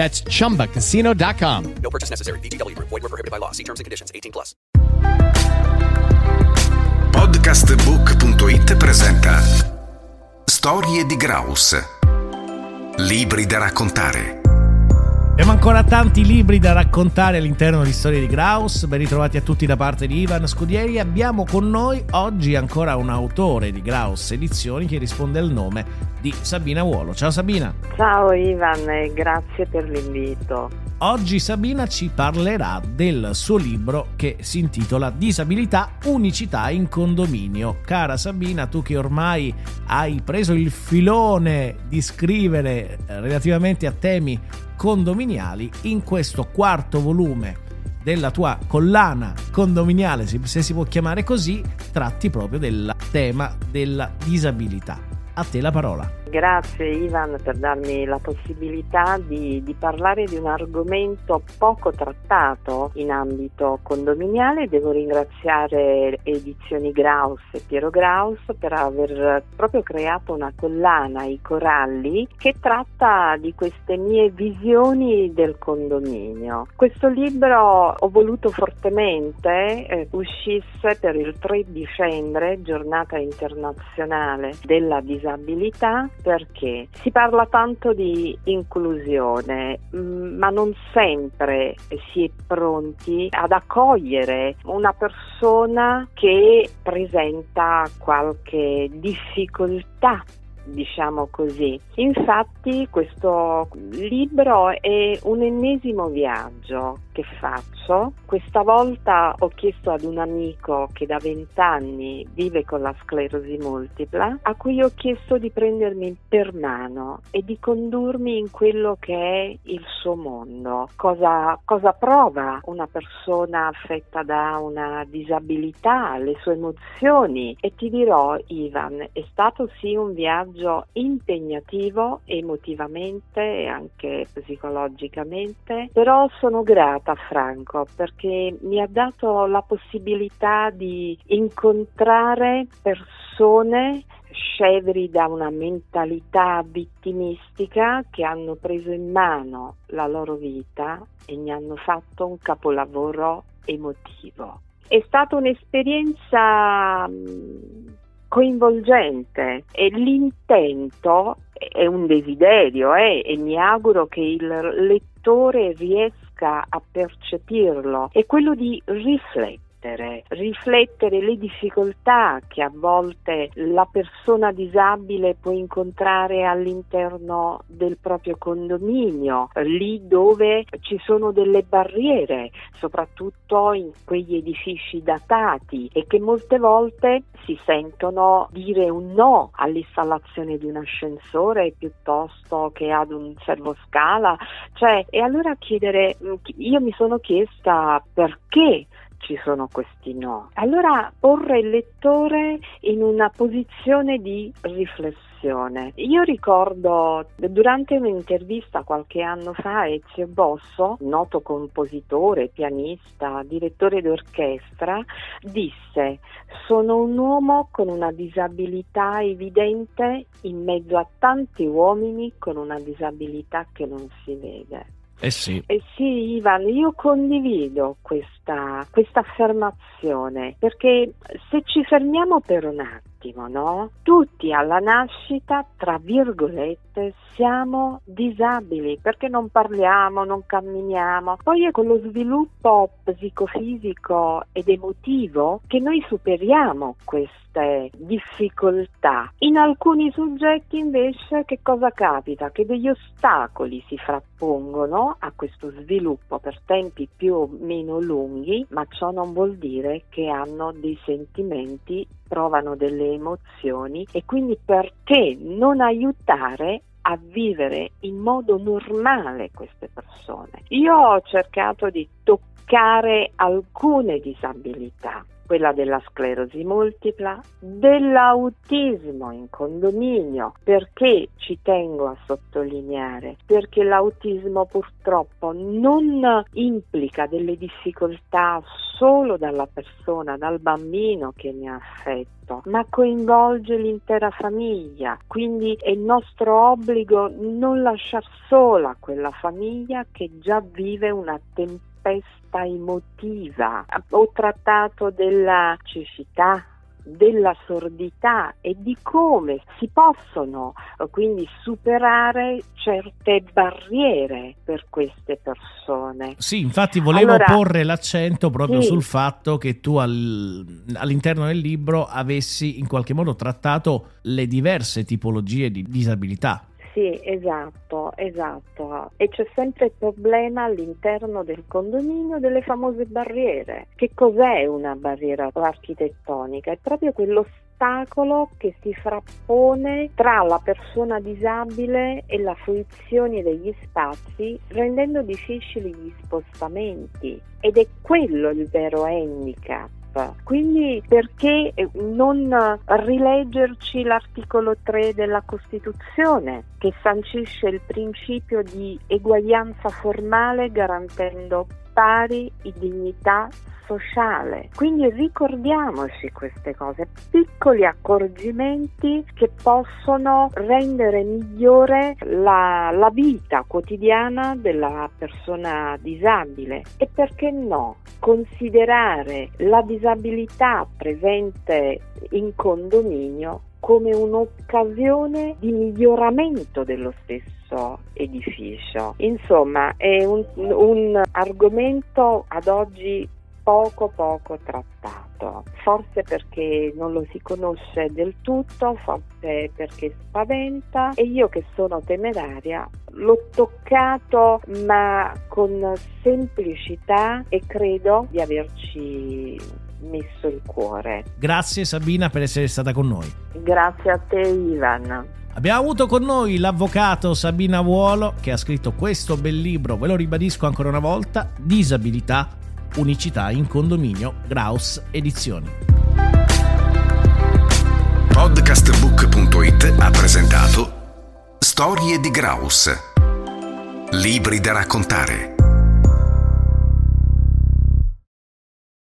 That's chumbacasino.com. No purchase necessary. VGW Group. Void were prohibited by law. See terms and conditions. 18 plus. Podcastbook.it presenta Storie di Graus. Libri da raccontare. Abbiamo ancora tanti libri da raccontare all'interno di Storie di Graus. Ben ritrovati a tutti da parte di Ivan Scudieri. Abbiamo con noi oggi ancora un autore di Graus Edizioni che risponde al nome di Sabina Uolo. Ciao Sabina. Ciao Ivan e grazie per l'invito. Oggi Sabina ci parlerà del suo libro che si intitola Disabilità, unicità in condominio. Cara Sabina, tu che ormai hai preso il filone di scrivere eh, relativamente a temi condominiali, in questo quarto volume della tua collana condominiale, se si può chiamare così, tratti proprio del tema della disabilità. A te la parola. Grazie Ivan per darmi la possibilità di, di, parlare di un argomento poco trattato in ambito condominiale. Devo ringraziare Edizioni Graus e Piero Graus per aver proprio creato una collana, I Coralli, che tratta di queste mie visioni del condominio. Questo libro ho voluto fortemente eh, uscisse per il 3 dicembre, giornata internazionale della disabilità perché si parla tanto di inclusione, mm, ma non sempre si è pronti ad accogliere una persona che presenta qualche difficoltà diciamo così. Infatti questo libro è un ennesimo viaggio che faccio. Questa volta ho chiesto ad un amico che da vent'anni vive con la sclerosi multipla, a cui ho chiesto di prendermi per mano e di condurmi in quello che è il suo mondo. Cosa, cosa prova una persona affetta da una disabilità, le sue emozioni. E ti dirò, Ivan, è stato sì un viaggio impegnativo emotivamente e anche psicologicamente, però sono grata Franco perché mi ha dato la possibilità di incontrare persone scevri da una mentalità vittimistica che hanno preso in mano la loro vita e ne hanno fatto un capolavoro emotivo. È stata un'esperienza mm, coinvolgente e l'intento è un desiderio eh, e mi auguro che il lettore riesca a percepirlo, è quello di riflettere riflettere, riflettere le difficoltà che a volte la persona disabile può incontrare all'interno del proprio condominio, lì dove ci sono delle barriere, soprattutto in quegli edifici datati e che molte volte si sentono dire un no all'installazione di un ascensore piuttosto che ad un servoscala, cioè e allora chiedere io mi sono chiesta perché ci sono questi no. Allora porre il lettore in una posizione di riflessione. Io ricordo durante un'intervista qualche anno fa Ezio Bosso, noto compositore, pianista, direttore d'orchestra, disse sono un uomo con una disabilità evidente in mezzo a tanti uomini con una disabilità che non si vede. Eh sì. Eh sì, Ivan, io condivido questa, questa affermazione perché se ci fermiamo per un attimo, attimo, no? Tutti alla nascita, tra virgolette, siamo disabili perché non parliamo, non camminiamo. Poi è con lo sviluppo psicofisico ed emotivo che noi superiamo queste difficoltà. In alcuni soggetti invece che cosa capita? Che degli ostacoli si frappongono a questo sviluppo per tempi più o meno lunghi, ma ciò non vuol dire che hanno dei sentimenti, provano delle emozioni e quindi perché non aiutare a vivere in modo normale queste persone. Io ho cercato di toccare alcune disabilità quella della sclerosi multipla, dell'autismo in condominio, perché ci tengo a sottolineare, perché l'autismo purtroppo non implica delle difficoltà solo dalla persona, dal bambino che ne ha affetto, ma coinvolge l'intera famiglia, quindi è nostro obbligo non lasciar sola quella famiglia che già vive una tempesta tempesta emotiva. Ho trattato della cecità, della sordità e di come si possono eh, quindi superare certe barriere per queste persone. Sì, infatti volevo allora, porre l'accento proprio sì. sul fatto che tu al, all'interno del libro avessi in qualche modo trattato le diverse tipologie di disabilità. Sì, esatto, esatto. E c'è sempre il problema all'interno del condominio delle famose barriere. Che cos'è una barriera architettonica? È proprio quell'ostacolo che si frappone tra la persona disabile e la fruizione degli spazi, rendendo difficili gli spostamenti. Ed è quello il vero handicap quindi perché eh, non rileggerci l'articolo 3 della Costituzione che sancisce il principio di eguaglianza formale garantendo pari dignità sociale. Quindi ricordiamoci queste cose, piccoli accorgimenti che possono rendere migliore la, la vita quotidiana della persona disabile e perché no considerare la disabilità presente in condominio come un'occasione di miglioramento dello stesso edificio. Insomma, è un, un argomento ad oggi poco poco trattato, forse perché non lo si conosce del tutto, forse perché spaventa e io che sono temeraria l'ho toccato ma con semplicità e credo di averci messo il cuore. Grazie Sabina per essere stata con noi. Grazie a te Ivan. Abbiamo avuto con noi l'avvocato Sabina Vuolo che ha scritto questo bel libro, ve lo ribadisco ancora una volta, Disabilità Unicità in condominio Graus Edizioni. Podcastbook.it ha presentato Storie di Graus. Libri da raccontare